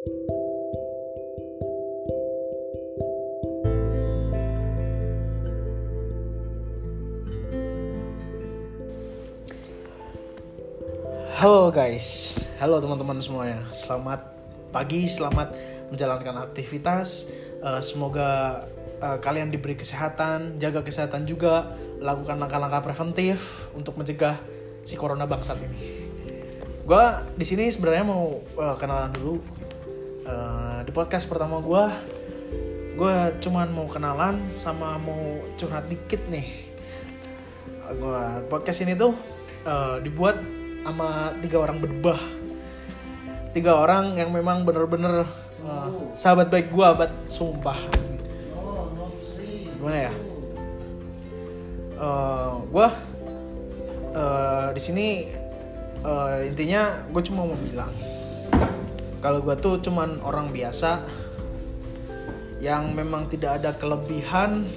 Halo guys, halo teman-teman semuanya. Selamat pagi, selamat menjalankan aktivitas. Eh, semoga eh, kalian diberi kesehatan, jaga kesehatan juga, lakukan langkah-langkah preventif untuk mencegah si corona bangsat ini. Gua di sini sebenarnya mau eh, kenalan dulu. Eh, di podcast pertama gua, gua cuman mau kenalan sama mau curhat dikit nih. Gua podcast ini tuh eh, dibuat sama tiga orang berdebah. Tiga orang yang memang bener-bener eh, sahabat baik gua bat. Sumpah. Gimana ya? Eh, gua eh, di sini eh, intinya gue cuma mau bilang kalau gua tuh cuman orang biasa yang memang tidak ada kelebihan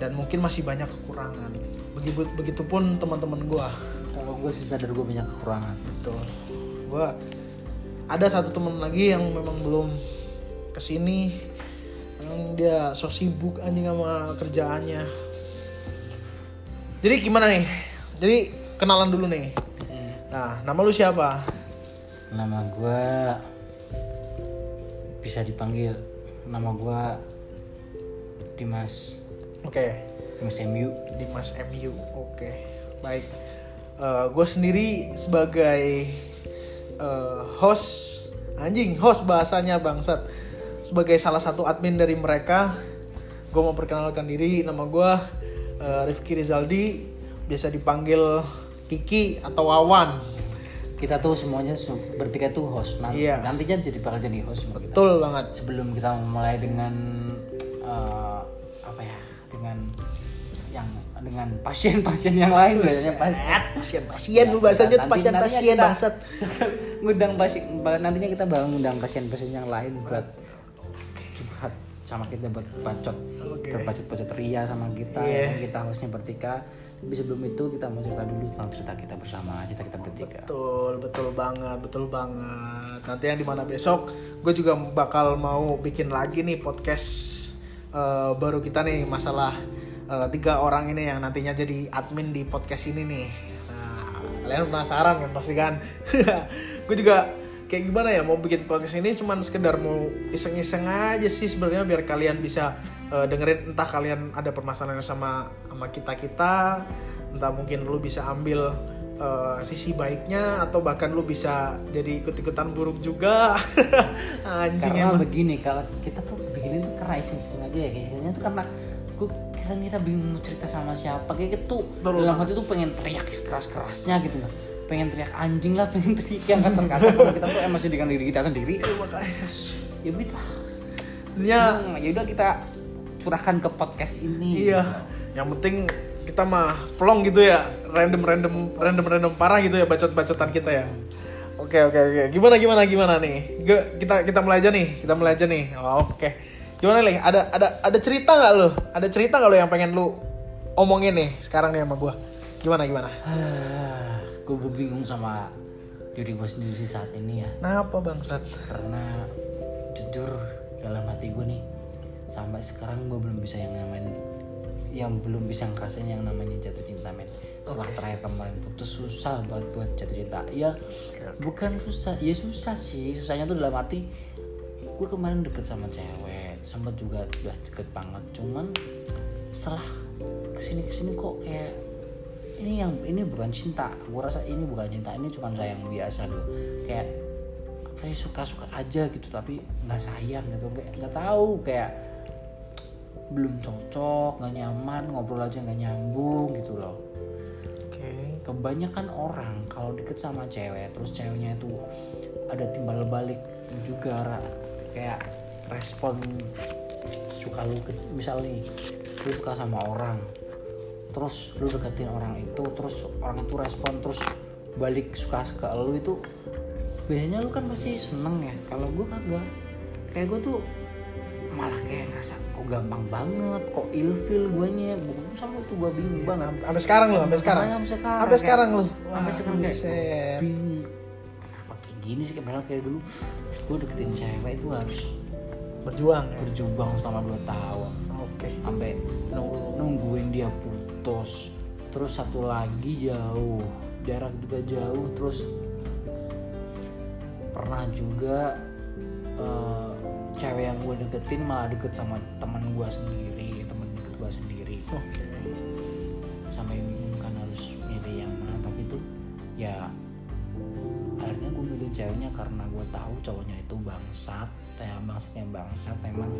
dan mungkin masih banyak kekurangan. Begitu begitupun teman-teman gua. Kalau gue sih sadar gue banyak kekurangan. Betul. Gua ada satu teman lagi yang memang belum ke sini. Memang dia so sibuk anjing sama kerjaannya. Jadi gimana nih? Jadi kenalan dulu nih. Nah, nama lu siapa? Nama gue bisa dipanggil nama gue Dimas Oke. Dimas MU. Dimas MU. Oke, baik. gue sendiri sebagai eh, host, anjing host bahasanya bangsat, sebagai salah satu admin dari mereka, gue mau perkenalkan diri. Nama gue eh, Rifki Rizaldi, biasa dipanggil Kiki atau Wawan. Kita tuh semuanya bertiga tuh host. Nanti, Iya. Nantinya jadi bakal jadi host semua kita. Betul banget. Sebelum kita memulai dengan eh, apa ya? Dengan yang dengan pasien-pasien yang lain biasanya pas Pasien-pasien lu bahasanya tuh pasien-pasien bangsat. ngundang pasien nantinya kita bakal ngundang pasien-pasien yang lain buat curhat sama kita buat bacot Oke. berbacot-bacot ria sama kita Iya. yang kita hostnya bertiga tapi sebelum itu kita mau cerita dulu tentang cerita kita bersama cerita kita bertiga Betul, betul banget, betul banget. Nanti yang di mana besok, gue juga bakal mau bikin lagi nih podcast eh, baru kita nih masalah eh, tiga orang ini yang nantinya jadi admin di podcast ini nih. Nah, kalian penasaran kan pasti kan? gue juga kayak gimana ya mau bikin podcast ini cuman sekedar mau iseng-iseng aja sih sebenarnya biar kalian bisa eh, dengerin entah kalian ada permasalahan sama sama kita kita entah mungkin lu bisa ambil eh, sisi baiknya atau bahkan lu bisa jadi ikut-ikutan buruk juga. Anjing karena emang. begini kalau kita tuh begini tuh karena iseng-iseng aja ya isengnya tuh karena gue kita kita bingung mau cerita sama siapa kayak gitu. Betul. Dalam hati tuh pengen teriak keras-kerasnya gitu lah pengen teriak anjing lah pengen teriak yang kasar-kasar. Karena kita tuh emosi dengan diri kita sendiri. Iya, makanya. Ya gitu lah. Intinya ya udah kita curahkan ke podcast ini. Iya. Yang penting kita mah plong gitu ya. Random random random random parah gitu ya bacot bacotan kita ya. Oke oke oke. Gimana gimana gimana nih? Kita kita mulai aja nih kita mulai aja nih. Oke. Gimana nih? Ada ada ada cerita nggak lo ada cerita nggak lo yang pengen lu omongin nih sekarang nih sama gua? Gimana gimana? Gue bingung sama diri gue sendiri saat ini ya. Kenapa bangsat? Karena jujur dalam hati gue nih sampai sekarang gue belum bisa yang namanya yang belum bisa ngerasain yang namanya jatuh cinta men. Setelah terakhir kemarin putus susah banget buat jatuh cinta. Ya bukan susah. Ya susah sih. Susahnya tuh dalam arti gue kemarin deket sama cewek sempat juga udah deket banget. Cuman setelah ke sini ke sini kok kayak ini yang ini bukan cinta. Gue rasa ini bukan cinta ini cuma sayang biasa loh kayak kayak suka-suka aja gitu tapi nggak sayang gitu. Nggak tahu kayak belum cocok nggak nyaman ngobrol aja nggak nyambung gitu loh. Oke. Kebanyakan orang kalau deket sama cewek terus ceweknya itu ada timbal balik juga kayak respon suka lu ke- misal nih lu suka sama orang terus lu deketin orang itu terus orang itu respon terus balik suka ke lu itu biasanya lu kan pasti seneng ya. Kalau gue kagak kayak gue tuh malah kayak ngerasa kok gampang banget kok ilfil guanya. Gue sama tuh gue bingung. Banget sampai sekarang lo sampai sekarang? Sampai sekarang sampai sekarang lo sampai sekarang kayak bingung. Kenapa kayak gini sih? Padahal kayak dulu gue deketin cewek itu harus berjuang ya? berjuang selama 2 tahun. Oke. Sampai nunggu nungguin dia putus. Terus satu lagi jauh jarak juga jauh. Terus pernah juga eh, cewek yang gue deketin malah deket sama teman gue sendiri teman deket gue sendiri. Oke. Sampai bingung kan harus milih yang mana tapi tuh ya akhirnya gue milih ceweknya karena gue tahu cowoknya itu bangsat ya bangsatnya bangsat memang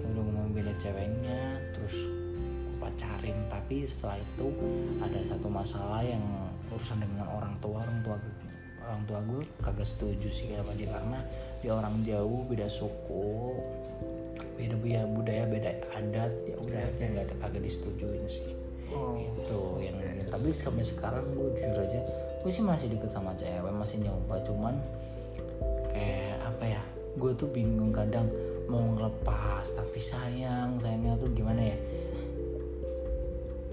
ya udah gue mau milih ceweknya terus gue pacarin. Tapi setelah itu ada satu masalah yang urusan dengan orang tua orang tua orang tua gue kagak setuju sih sama dia karena dia orang jauh beda suku beda budaya budaya beda adat ya udah oke. nggak ada kagak disetujuin sih. Oh. Itu yang tapi sampai sekarang gue jujur aja gue sih masih deket sama cewek masih nyoba cuman kayak apa ya gue tuh bingung kadang mau ngelepas tapi sayang sayangnya tuh gimana ya?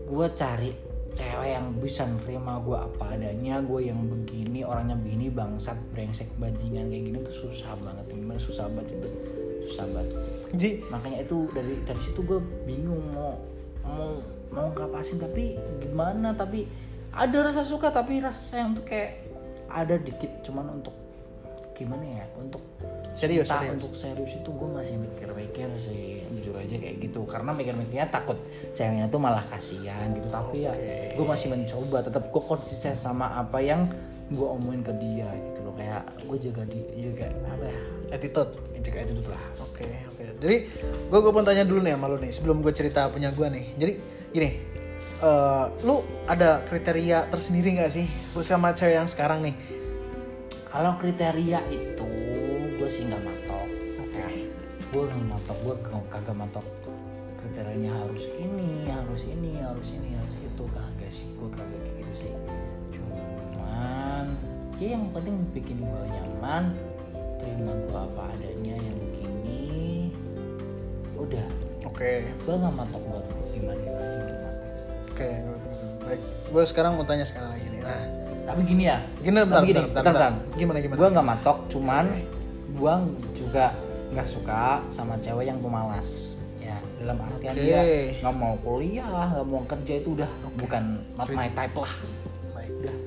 Gue cari cewek yang bisa nerima gue apa adanya gue yang begini orangnya begini bangsat brengsek bajingan kayak gini tuh susah banget gimana susah banget itu susah banget. Jadi makanya itu dari dari situ gue bingung mau mau mau ngelepasin tapi gimana tapi ada rasa suka tapi rasa sayang tuh kayak ada dikit cuman untuk gimana ya untuk Serius, serius. untuk serius itu gue masih mikir-mikir sih jujur aja kayak gitu karena mikir-mikirnya takut ceweknya tuh malah kasihan gitu tapi ya gue masih mencoba tetap gue konsisten sama apa yang gue omongin ke dia gitu loh kayak gue jaga di juga apa ya attitude jaga itu lah Oke oke. Jadi gue gue mau tanya dulu nih sama lu nih sebelum gue cerita punya gue nih. Jadi gini, eh, lu ada kriteria tersendiri nggak sih bersama cewek yang sekarang nih? Kalau kriteria itu gue sih nggak matok. Oke. Gue nggak matok, gue kagak matok kriterianya harus ini, harus ini, harus ini, harus itu kagak sih. Gue kagak gitu sih. Cuman ya yang penting bikin gue nyaman, terima gue apa adanya yang begini. Udah, Oke gue nggak matok buat gimana gimana. gimana. oke. Baik. Gue sekarang mau tanya sekarang lagi nih. Nah, Tapi gini ya. gini bentar, bentar, bentar, bentar, bentar. bentar. Gimana gimana? gue nggak matok cuman gue juga nggak suka sama cewek yang pemalas. Ya dalam artian Oke. dia nggak mau kuliah nggak mau kerja itu udah bukan not my type lah. Baik. udah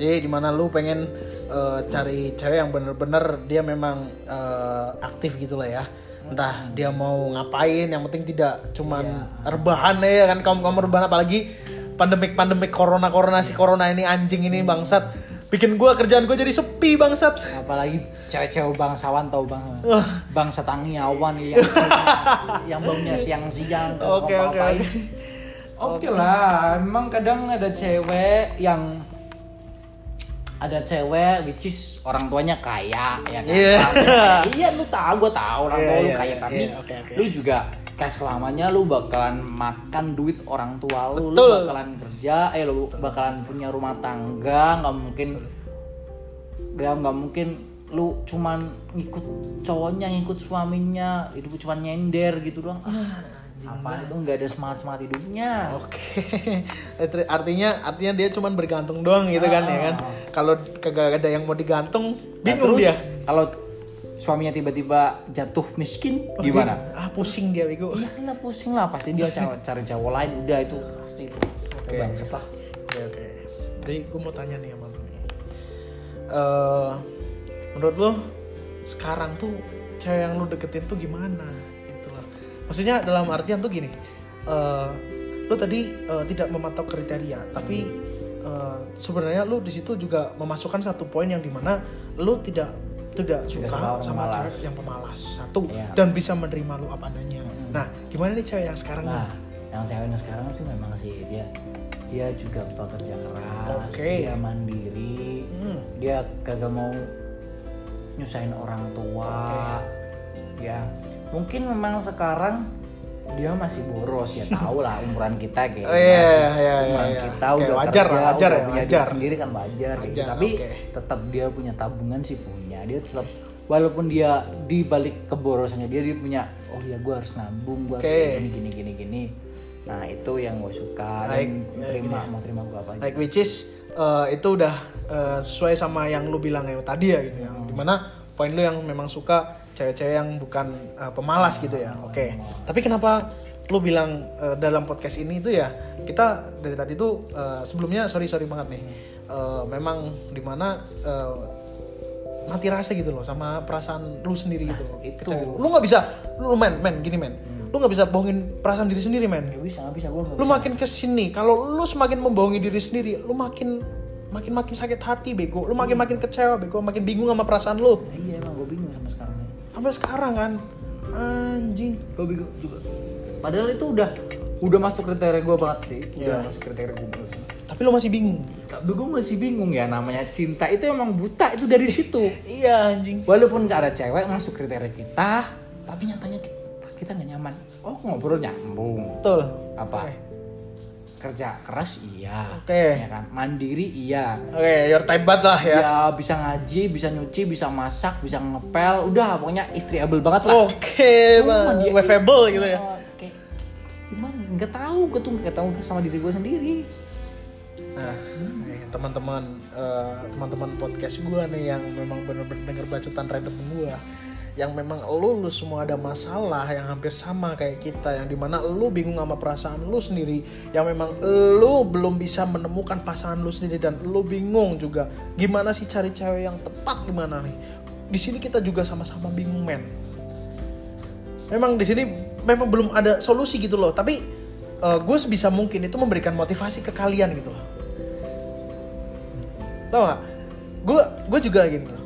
Jadi di mana lu pengen eh, cari cewek yang bener-bener dia memang eh, aktif gitu lah ya. Entah dia mau ngapain, yang penting tidak cuman rebahan ya kan? Kaum kaum rebahan apalagi pandemik pandemik corona corona si corona ini anjing ini bangsat bikin gua kerjaan gua jadi sepi bangsat. apalagi cewek-cewek bangsawan tau bang Wah. bangsa tangiawan yang yang baunya siang-siang Oke, oke, oke. Oke lah, emang kadang ada cewek yang ada cewek which is orang tuanya kaya ya kan. Iya. iya lu tahu gua tahu orang Iya, tua lu iya, kaya iya, tapi iya, oke, oke. lu juga kayak selamanya lu bakalan makan duit orang tua lu, lu Betul. bakalan kerja, eh lu bakalan punya rumah tangga, nggak mungkin nggak nggak mungkin lu cuman ngikut cowoknya ngikut suaminya hidup cuman nyender gitu doang ah, apa itu nggak ada semangat semangat hidupnya Oke. artinya artinya dia cuman bergantung doang gitu kan ya kan. Kalau kagak ada yang mau digantung, Nah, bingung terus dia. kalau suaminya tiba-tiba jatuh miskin gimana Ah pusing dia bego. Iya kena pusing lah pasti dia cari, cari cowok lain udah itu pasti itu Oke. Lah Oke oke. Jadi gue mau tanya nih sama lu nih. Eh, menurut lu sekarang tuh cewek yang lu deketin tuh gimana? Loh. Maksudnya dalam artian tuh gini. eh lu tadi eh, tidak mematok kriteria, tapi eh, sebenarnya lu di situ juga memasukkan satu poin yang di mana lu tidak tidak suka sama pemalas. cewek yang pemalas satu Iya. dan bisa menerima lu apa adanya. Nah, gimana nih cewek yang sekarang nah nih? yang ceweknya sekarang sih memang sih dia dia juga bekerja keras Oke. dia mandiri Hmm. dia kagak mau nyusahin orang tua ya mungkin memang sekarang dia masih boros ya tau lah umuran kita kayak Oh, iya, iya, iya, umuran iya. kita udah wajar kerja, wajar udah ya, punya wajar. sendiri kan wajar, gitu. Wajar, tapi oke. tetap dia punya tabungan sih punya dia tetap walaupun dia di balik keborosannya dia dia punya oh ya gue harus nabung gue harus gini gini gini gini. Nah itu yang gue suka dan ya, terima gini. mau terima gue apa aja. Like which is uh, itu udah uh, sesuai sama yang lu bilang ya tadi ya gitu ya. di mana poin lu yang memang suka cewek-cewek yang bukan uh, pemalas gitu ya. Oke. tapi kenapa lu bilang uh, dalam podcast ini itu ya kita dari tadi tuh uh, sebelumnya sorry sorry banget nih. Uh, memang di mana uh, mati rasa gitu loh sama perasaan lu sendiri gitu loh. Itu. Kecewa. lu nggak bisa lu men men gini men. Lu nggak bisa bohongin perasaan diri sendiri men. Gak bisa, gak bisa gue lu makin ke sini kalau lu semakin membohongi diri sendiri lu makin makin makin sakit hati bego. Lu makin makin kecewa bego. Makin bingung sama perasaan lu. Iya emang gue bingung sama sekarang sampai sekarang kan? Anjing. Gue bingung juga. Padahal itu udah udah masuk kriteria gue banget sih. Udah Iya. masuk kriteria gue banget sih tapi lu masih bingung Tapi gue masih bingung ya namanya cinta itu emang buta itu dari situ iya anjing Walaupun ada cewek masuk kriteria kita Tapi nyatanya kita, kita gak nyaman Oh ngobrol nyambung betul Apa? Oke. Kerja keras iya Oke. ya kan? Mandiri iya oke your type banget lah ya ya bisa ngaji, bisa nyuci, bisa masak, bisa ngepel, udah pokoknya istriable banget lah. oke dia- wavable gitu ya Oh, Kayak gimana? Nggak tahu, gue tuh nggak tahu sama diri gue sendiri. Nah, teman-teman eh, teman-teman podcast gua nih yang memang bener-bener denger bacotan random gua yang memang lu, lu semua ada masalah yang hampir sama kayak kita yang di mana lu bingung sama perasaan lu sendiri yang memang lu belum bisa menemukan pasangan lu sendiri dan lu bingung juga gimana sih cari cewek yang tepat gimana nih. Di sini kita juga sama-sama bingung men. Memang di sini memang belum ada solusi gitu loh tapi gue sebisa mungkin itu memberikan motivasi ke kalian gitu loh tau gak gue gue juga gini loh.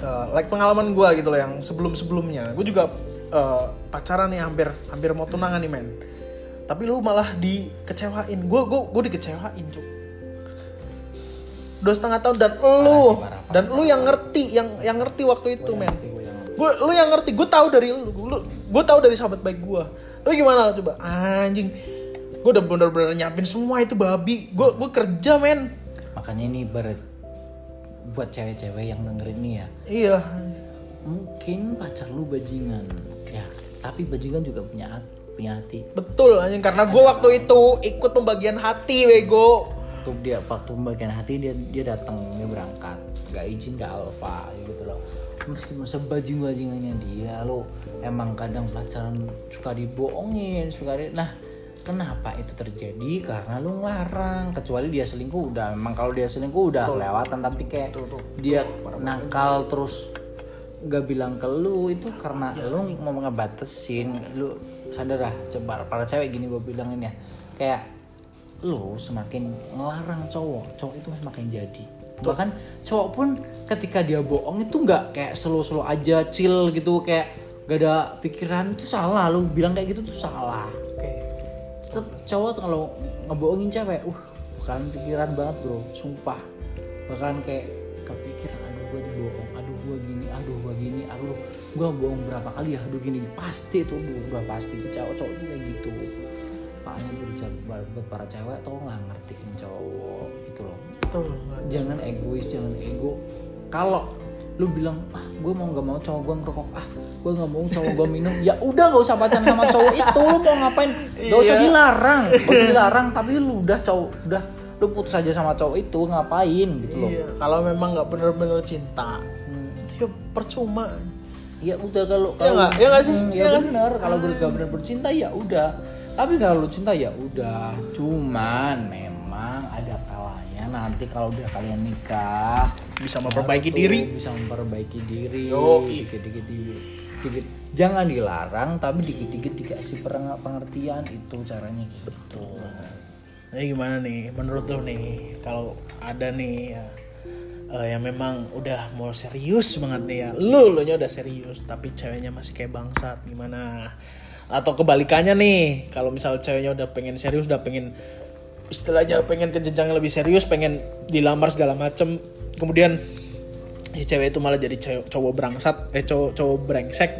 Eh, like pengalaman gue gitu loh yang sebelum sebelumnya gue juga eh, pacaran nih hampir hampir mau tunangan nih men. Tapi lu malah dikecewain. Gue gue gue dikecewain cuk. Dua setengah tahun dan lu sih, parah, dan lu yang ngerti yang yang ngerti waktu itu men. Gue lu yang ngerti gue tahu dari lu lu gue tahu dari sahabat baik gue tapi gimana? Coba anjing. Gue udah bener-bener nyiapin semua itu babi. Gue gue kerja men makanya ini ber buat cewek-cewek yang dengerin ini ya. Iya. Mungkin pacar lu bajingan. Ya tapi bajingan juga punya hati, punya hati. Betul anjing. Karena gue waktu itu ikut pembagian hati bego. Waktu dia waktu pembagian hati dia dia datang dia berangkat. Nggak izin nggak alfa gitu loh. Meskipun sebajing bajingannya dia lo emang kadang pacaran suka dibohongin suka di, nah kenapa itu terjadi? Karena lu ngelarang. Kecuali dia selingkuh udah. Emang kalau dia selingkuh udah kelewatan. Tapi kayak dia nakal terus nggak bilang ke lu itu karena lu mau ngebatesin. Lu sadar lah coba. Para cewek gini gue bilangin ya. Kayak lu semakin ngelarang cowok cowok itu semakin jadi. Bahkan cowok pun ketika dia bohong itu nggak kayak slow-slow aja chill gitu kayak gak ada pikiran itu salah. Lu bilang kayak gitu tuh salah Tetep cowok tuh kalau ngebohongin cewek uh bakalan pikiran banget bro. Sumpah. Bakalan kayak kepikiran aduh gue dibohong aduh gue gini. Aduh gue gini. Aduh gue bohong berapa kali ya? Aduh gini. Pasti tuh aduh, udah pasti. Cowok cowok tuh kayak gitu. Makanya buat, buat para cewek tolong lah ngertiin cowok gitu loh. Betul. Jangan egois jangan ego. Kalau lu bilang ah gue mau nggak mau cowok gue ngerokok. Ah gue nggak mau cowok gue minum. Ya udah nggak usah pacaran sama cowok itu lu mau ngapain? Gak usah Iya. dilarang. Gak usah dilarang tapi lu udah cowok udah. Lu putus aja sama cowok itu ngapain? Gitu loh. Iya kalau memang nggak bener-bener cinta Hmm. itu ya percuma. Ya udah kalau Iya nggak? Iya nggak sih? Hmm, ya nggak sih? benar kalau gue gak benar bercinta ya udah. Tapi kalau lu cinta ya udah. Cuman memang ada nanti kalau udah kalian nikah? Bisa memperbaiki Tuh, diri. Bisa memperbaiki diri. Dikit-dikit di- dikit jangan dilarang tapi dikit-dikit dikasih pengertian. Itu caranya gitu. Nah, gimana nih? Menurut lo nih kalau ada nih ya, eh, yang memang udah mau serius banget nih ya. Lu lu nya udah serius tapi ceweknya masih kayak bangsat gimana? Atau kebalikannya nih kalau misal ceweknya udah pengen serius udah pengen istilahnya pengen ke jenjang yang lebih serius pengen dilamar segala macem. Kemudian si cewek itu malah jadi cewek, cowok bangsat eh cowok cowok brengsek.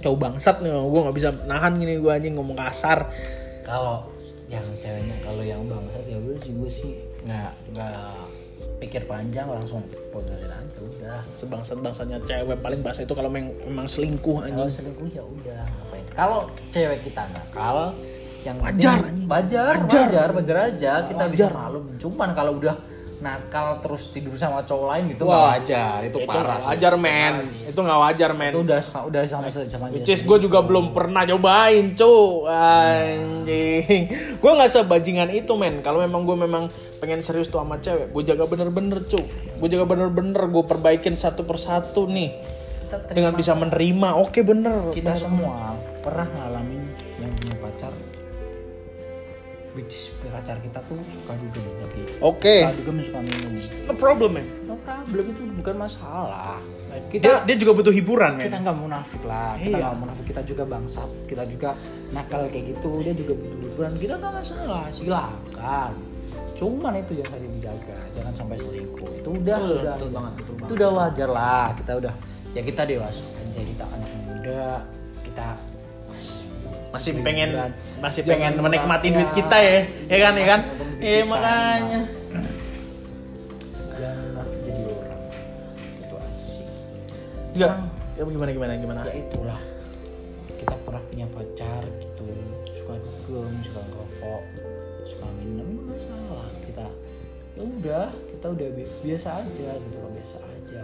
Cowok bangsat nih gue nggak bisa nahan gini gue anjing ngomong kasar. Kalau yang ceweknya kalau yang bangsat ya udah sih gue sih nggak nggak pikir panjang langsung putusin aja udah. Sebangsat bangsatnya cewek paling bahasa itu kalau memang, selingkuh kalau anjing. selingkuh ya udah ngapain? Kalau cewek kita nakal yang Wajar, wajar Wajar. wajar wajar aja. Kita bisa malu cuman kalau udah nakal terus tidur sama cowok lain gitu Wah, wajar. itu, itu parah sih. wajar men. itu nggak wajar men. Itu udah udah sama sama Which is gue juga belum pernah nyobain cu anjing. Gue nggak sebajingan itu men. Kalau memang gue memang pengen serius tuh sama cewek gue jaga bener-bener cu gue jaga bener-bener gue perbaikin satu persatu nih. Dengan bisa menerima. Oke bener. Kita semua pernah ngalamin which is pacar kita tuh suka dugem tapi oke. Suka dugem suka minum. No problem men. No problem itu bukan masalah. Dia, kita dia juga butuh hiburan men. kita nggak munafik lah. Kita Iya. nggak munafik. Kita juga bangsat. Kita juga nakal kayak gitu. Dia juga butuh hiburan. Kita nggak masalah. Silakan. Cuman itu yang tadi dijaga. Jangan sampai selingkuh. Itu udah Betul, udah. betul banget, betul itu udah wajar lah. Kita udah ya kita dewasa. Aja kita anak muda. Kita masih pengen masih Jangan pengen menikmati ya. duit kita ya. Ya kan ya kan? Iya makanya. Jadi orang. Itu aja sih. Juga ya gimana gimana gimana? Ya itulah. Kita pernah punya pacar gitu. Suka dugem suka ngerokok suka minum masalah. Kita ya udah kita udah bi- biasa aja gitu loh biasa aja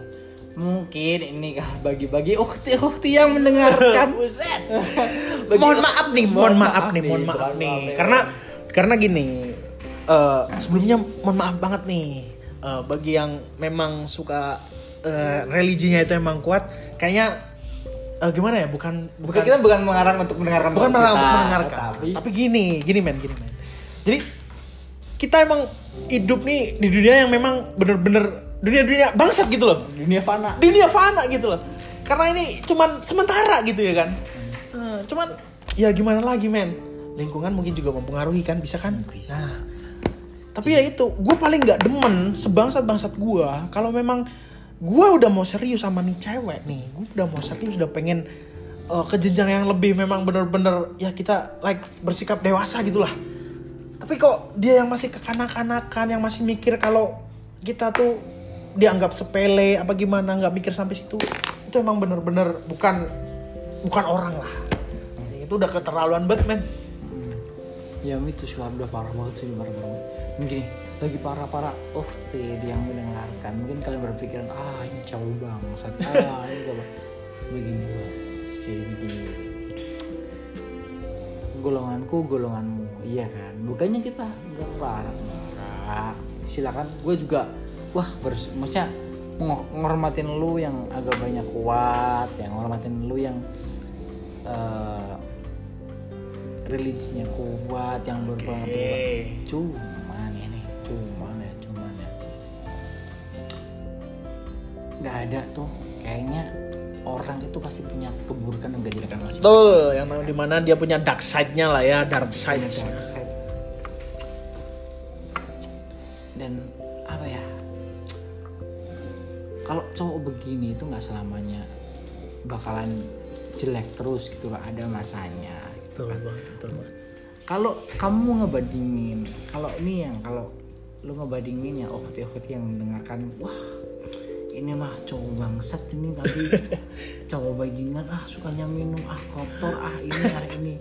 mungkin ini kah bagi-bagi ukti ukti yang mendengarkan. Bagi- mohon maaf nih, mohon maaf maaf nih, mohon maaf nih. maaf nih. Karena karena gini, eh, sebelumnya mohon maaf banget nih eh, bagi yang memang suka eh, religinya itu emang kuat, kayaknya eh, gimana ya? Bukan bukan kita bukan mengarang untuk mendengarkan bukan kita, untuk mendengarkan. tapi Tapi gini, gini men, gini men. Jadi kita emang hidup nih di dunia yang memang bener-bener dunia-dunia bangsat gitu loh. Dunia fana. Dunia fana gitu loh. Karena ini cuman sementara gitu ya kan. Eh, cuman ya gimana lagi men? Lingkungan mungkin juga mempengaruhi kan bisa kan? Bisa. nah tapi ya itu gue paling nggak demen sebangsat bangsat gue kalau memang gue udah mau serius sama nih cewek nih. Gue udah mau serius udah pengen eh, ke jenjang yang lebih memang bener-bener ya kita like bersikap dewasa gitulah. Tapi kok dia yang masih kekanak-kanakan yang masih mikir kalau kita tuh dianggap sepele apa gimana nggak mikir sampai situ. Itu emang bener-bener bukan bukan orang lah. Itu udah keterlaluan banget men. Ya itu sih udah parah banget sih parah banget. Mungkin lagi parah-parah oh teh yang mendengarkan. Mungkin kalian berpikiran ah ini jauh banget ah ini coba begini bos jadi begini. Golonganku golonganmu. Iya kan? Bukannya kita nggak enggak silakan. Gue juga wah bers maksudnya meng- menghormatin lu yang agak banyak kuat yang menghormatin lu yang eh, religinya kuat yang berbanget Oke. cuman ini cuman ya cuman ya nggak ada tuh kayaknya orang itu pasti punya keburukan dan kejelekan masing Betul, yang di mana dia punya dark side-nya lah ya, dark side. dan apa ya kalau cowok begini itu nggak selamanya bakalan jelek terus gitu lah ada masanya. Betul banget, betul banget. kalau kamu ngebandingin kalau ini yang kalau lu ngebandingin ya okti-okti yang mendengarkan wah ini mah cowok bangsat ini tadi cowok bajingan ah sukanya minum ah koruptor ah ini ah ini.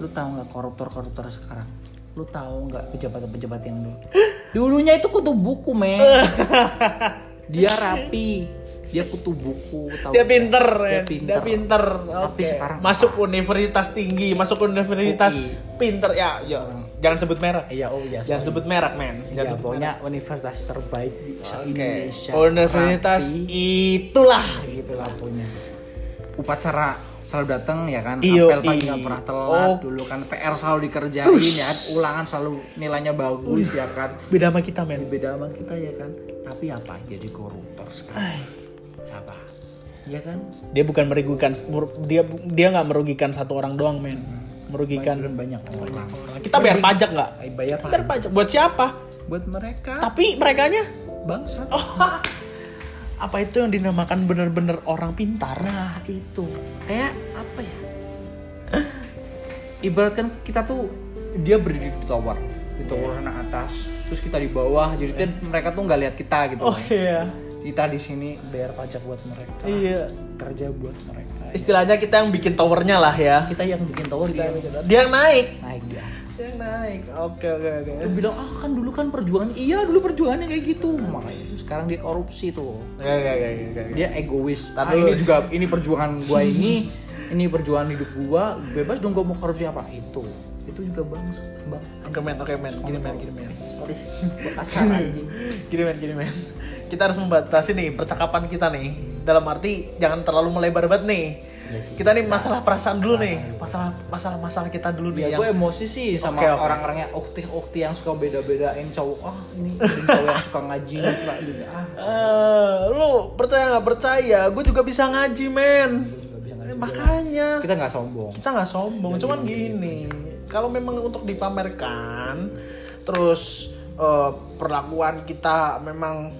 Lu tahu nggak koruptor koruptor sekarang? Lu tahu nggak pejabat-pejabat yang dulu? Dulunya itu kutu buku men dia rapi dia kutu buku tahu Dia pinter, dia ya. pinter, dia pinter. tapi Oke. sekarang masuk universitas tinggi, masuk universitas UI. pinter ya, ya. Jangan sebut merek. iya oh iya Jangan sebut merek, men. Jangan Ya, sebut pokoknya universitas terbaik di Oke. Indonesia. Universitas Rapi, itulah. gitu lah punya. Upacara selalu datang ya kan. Iyo, Apel pagi nggak pernah telat. Oh. Dulu kan PR selalu dikerjain ya. kan. Ulangan selalu nilainya bagus ya kan. Beda sama kita, men. Beda sama kita ya kan. Tapi apa? Jadi koruptor sekarang. Apa? Ya kan? Dia bukan merugikan dia dia nggak merugikan satu orang doang, men. Merugikan Dan banyak orang. kita bayar pajak nggak? Bayar Bayar pajak buat siapa? buat mereka. Tapi merekanya Bangsa. oh, apa itu yang dinamakan bener-bener orang pintar? Nah itu kayak apa ya? Ibaratkan kita tuh dia berdiri di tower, di tower anak atas, terus kita di bawah, jadi kan mereka tuh nggak lihat kita gitu. Oh iya. Kita di sini bayar pajak buat mereka, Iya. kerja buat mereka. Istilahnya kita yang bikin towernya lah ya. Kita yang bikin tower dia Dia yang naik. naik dia. Yang naik. Oke oke oke. Dia bilang ah kan dulu kan perjuangan. Iya dulu perjuangannya kayak gitu. Makanya itu sekarang dia korupsi tuh. Oke oke oke oke. dia egois. Tar ah, ini juga ini perjuangan gua ini ini perjuangan hidup gua. Bebas dong gua mau korupsi apa. Itu itu juga bangsa bang oke men oke men. Gini men gini men. Sorry. Gua kasar anjing. Gini men gini men. Kita harus membatasi nih percakapan kita nih. Dalam arti jangan terlalu melebar banget nih. Kita nih masalah perasaan dulu nih. Masalah masalah masalah kita dulu nih ya yang gue emosi sih sama Oke, oke. orang-orang yang ukti-ukti yang suka beda-bedain cowok. Ah ini ini cowok yang suka ngaji ini suka juga ah. Eh, lu percaya nggak percaya? Gue juga bisa ngaji men. Eh, makanya. Kita nggak sombong. Kita nggak sombong. Cuman gini kalau memang untuk dipamerkan terus eh, perlakuan kita memang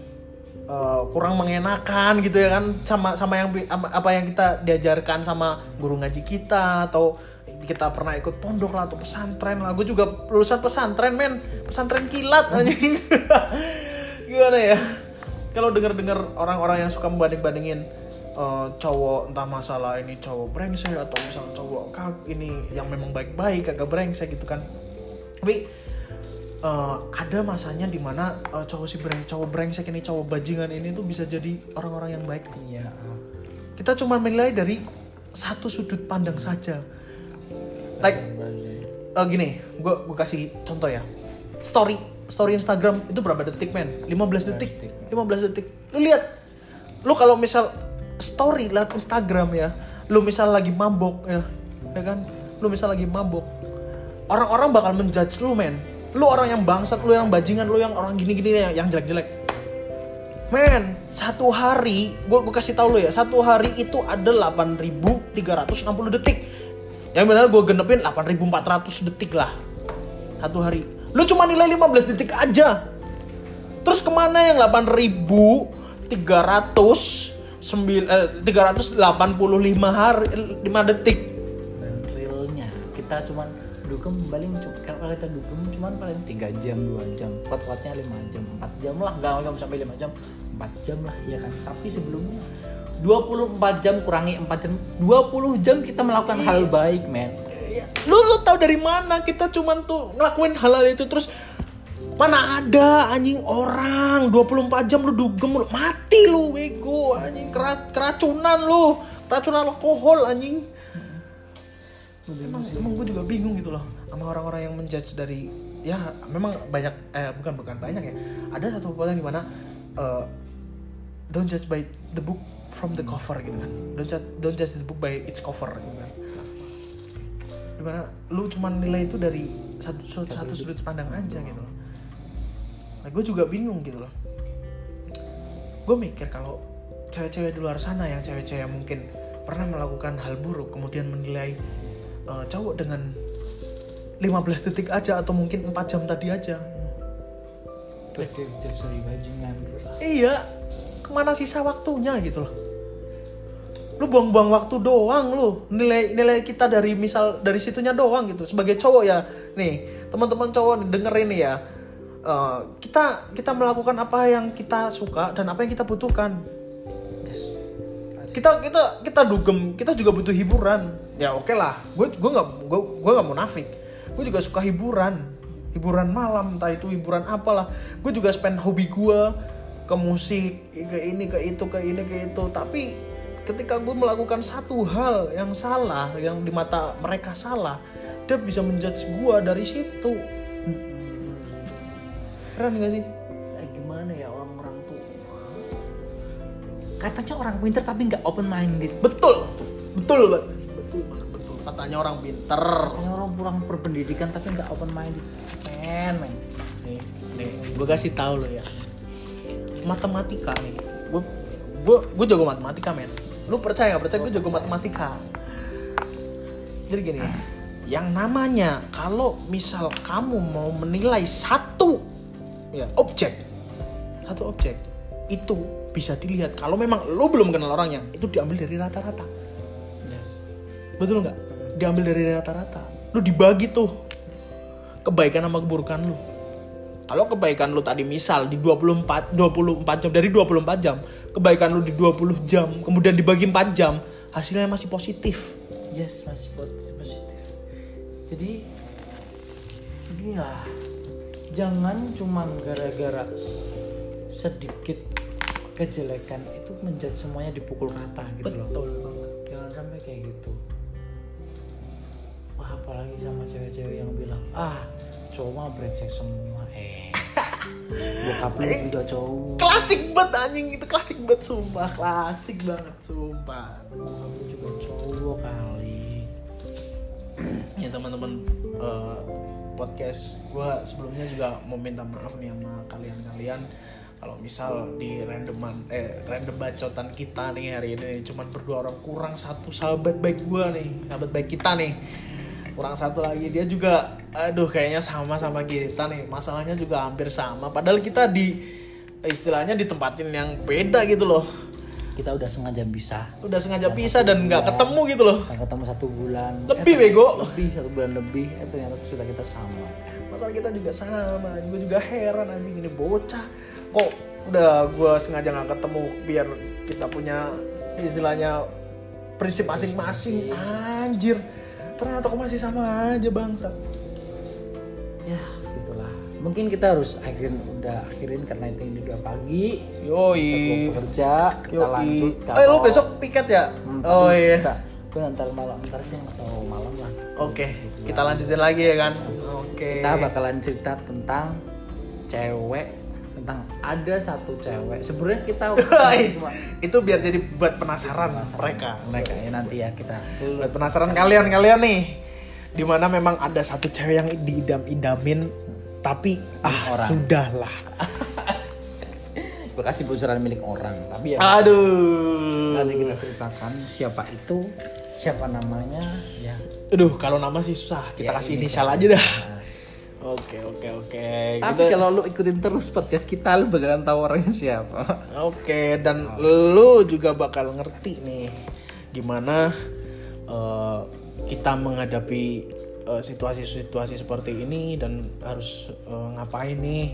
eh, kurang mengenakan gitu ya kan. Sama sama yang apa yang kita diajarkan sama guru ngaji kita atau kita pernah ikut pondok lah atau pesantren lah. Gue juga lulusan pesantren men. Pesantren kilat anjing. Gimana ya? Kalau dengar-dengar orang-orang yang suka membanding-bandingin eh, cowok entah masalah ini cowok brengsek atau misalnya cowok kag ini yang memang baik-baik kagak brengsek gitu kan. Tapi eh, ada masanya di mana uh, cowok si brengsek cowok brengsek ini cowok bajingan ini tuh bisa jadi orang-orang yang baik. Iya. Kita cuma menilai dari satu sudut pandang saja. Like eh, gini gue gue kasih contoh ya. Story story Instagram itu berapa detik men? 15 detik. detik. 15 detik. Lu lihat lu kalau misal story lihat Instagram ya lu misal lagi mabok ya ya kan? Lu misal lagi mabok orang-orang bakal menjudge lu men lu orang yang bangsat lu yang bajingan lu yang orang gini-gini ya, yang jelek-jelek Men, satu hari, gue gue kasih tahu lu ya, satu hari itu ada 8.360 detik. Yang benar gue genepin 8.400 detik lah. Satu hari. Lu cuma nilai 15 detik aja. Terus ke mana yang 8.300 sembil- eh, 385 hari 5 detik? dan realnya kita cuman dugem paling kalau kita dugem cuman paling 3 jam 2 jam. Kuat kuatnya 5 jam 4 jam lah. Nggak nggak sampai 5 jam 4 jam lah ya kan? Tapi sebelumnya 24 jam kurangi 4 jam 20 jam kita melakukan hal baik men. Iya. Lu lu tahu dari mana kita cuman tuh ngelakuin hal-hal itu terus mana ada anjing orang 24 jam lu dugem lu mati lu bego anjing Kera- keracunan lu keracunan alkohol anjing emang emang gue juga bingung gitu loh sama orang-orang yang menjudge dari ya memang banyak eh bukan bukan banyak ya. Ada satu poin di mana eh, don't judge by the book from the cover gitu kan. Don't judge, don't judge the book by its cover gitu kan. Di mana lu cuman nilai itu dari satu, satu, satu sudut pandang aja gitu loh. Nah gue juga bingung gitu loh. Gue mikir kalau cewek-cewek di luar sana yang cewek-cewek yang mungkin pernah melakukan hal buruk kemudian menilai eh, cowok dengan 15 detik aja atau mungkin 4 jam tadi aja. Iya ke mana sisa waktunya gitu loh. Lu buang-buang waktu doang lu. Nilai nilai kita dari misal dari situnya doang gitu. Sebagai cowok ya nih teman-teman cowok dengerin ya. Eh, kita kita melakukan apa yang kita suka dan apa yang kita butuhkan kita kita kita dugem kita juga butuh hiburan. Ya oke lah. Gue gue nggak gue gue nggak munafik. Gue juga suka hiburan. Hiburan malam entah itu hiburan apalah. Gue juga spend hobi gue ke musik ke ini ke itu ke ini ke itu. Tapi ketika gue melakukan satu hal yang salah yang di mata mereka salah dia bisa menjudge gue dari situ. Keren gak sih katanya orang pinter tapi nggak open minded betul betul betul banget betul. Katanya orang pinter. Katanya orang kurang berpendidikan tapi nggak open minded men men. Nih nih gue kasih tahu lo ya. Matematika nih. Gue gue gue jago matematika men. Lu percaya nggak percaya? Gue jago matematika. Jadi gini yang namanya kalau misal kamu mau menilai satu ya objek satu objek itu bisa dilihat. Kalau memang lu belum kenal orangnya itu diambil dari rata-rata. Betul nggak? Diambil dari rata-rata. Lu dibagi tuh kebaikan sama keburukan lu kalau kebaikan lu tadi misal di 24 24 jam dari 24 jam kebaikan lu di 20 jam kemudian dibagi 4 jam hasilnya masih positif. Yes masih positif. Jadi jadi ya jangan cuman gara-gara sedikit kejelekan itu menjadi semuanya dipukul rata gitu loh. Betul banget. Jangan sampai kayak gitu. Wah apalagi sama cewek-cewek yang bilang ah cowok mah brengsek semua eh. Bokap lu juga cowok. Klasik banget anjing. Itu klasik banget sumpah. Klasik banget sumpah. Bokap lu juga cowok kali. Ya teman-teman eh, podcast gue sebelumnya juga mau minta maaf nih sama kalian-kalian kalau misal di randoman eh random bacotan kita nih hari ini cuman berdua orang kurang satu sahabat baik gue nih sahabat baik kita nih. Kurang satu lagi. Dia juga aduh kayaknya sama sama kita nih. Masalahnya juga hampir sama. Padahal kita di istilahnya ditempatin yang beda gitu loh. Kita udah sengaja bisa udah sengaja pisah dan nggak ketemu gitu loh. Kita ketemu satu bulan. Lebih, Eh, bego. lebih satu bulan lebih. Eh ternyata cerita kita sama. Masalah kita juga sama. Gue juga heran anjing ini bocah kok udah gue sengaja nggak ketemu biar kita punya istilahnya prinsip masing-masing. Anjir. Ternyata kok masih sama aja bangsa. Ya gitulah. Mungkin kita harus akhirin udah akhirin karena itu ini udah pagi. Yoi. Sebelum bekerja kita yoi. lanjut eh lu besok piket ya? Oh iya. gue ntar malam ntar siang atau malam lah. Oke kita lanjutin lagi ya kan? Oke. kita bakalan cerita tentang cewek tentang ada satu cewek. Sebenarnya kita itu biar jadi buat penasaran, mereka. Mereka ya nanti ya kita Buat penasaran kalian kalian nih di mana memang ada satu cewek yang diidam-idamin tapi ah Orang. sudahlah. Gue kasih bocoran milik orang tapi ya. Aduh. Nanti kita ceritakan siapa itu siapa namanya ya. Aduh kalau nama sih susah. Kita Ya, kasih inisial. inisial aja dah. Nah. Oke oke oke. Tapi Kita- kalau lu ikutin terus podcast kita lu bakalan tahu orangnya siapa. Oke dan lu juga bakal ngerti nih gimana eh, kita menghadapi eh, situasi-situasi seperti ini dan harus eh, ngapain nih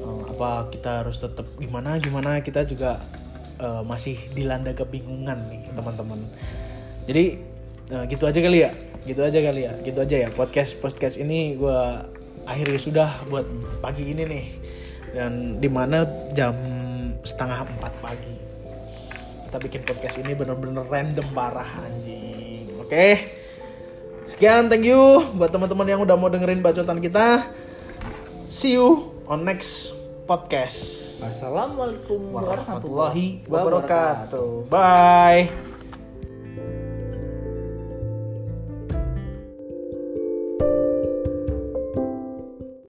Eh, apa kita harus tetap gimana gimana kita juga eh, masih dilanda kebingungan nih teman-teman. Jadi eh, gitu aja kali ya gitu aja kali ya gitu aja ya. Podcast podcast ini gua akhirnya sudah buat pagi ini nih. Dan di mana jam setengah empat pagi. Kita bikin podcast ini bener-bener random parah anjing. Oke? Sekian thank you buat teman-teman yang udah mau dengerin bacotan kita. See you on next podcast. Assalamualaikum warahmatullahi wabarakatuh. Bye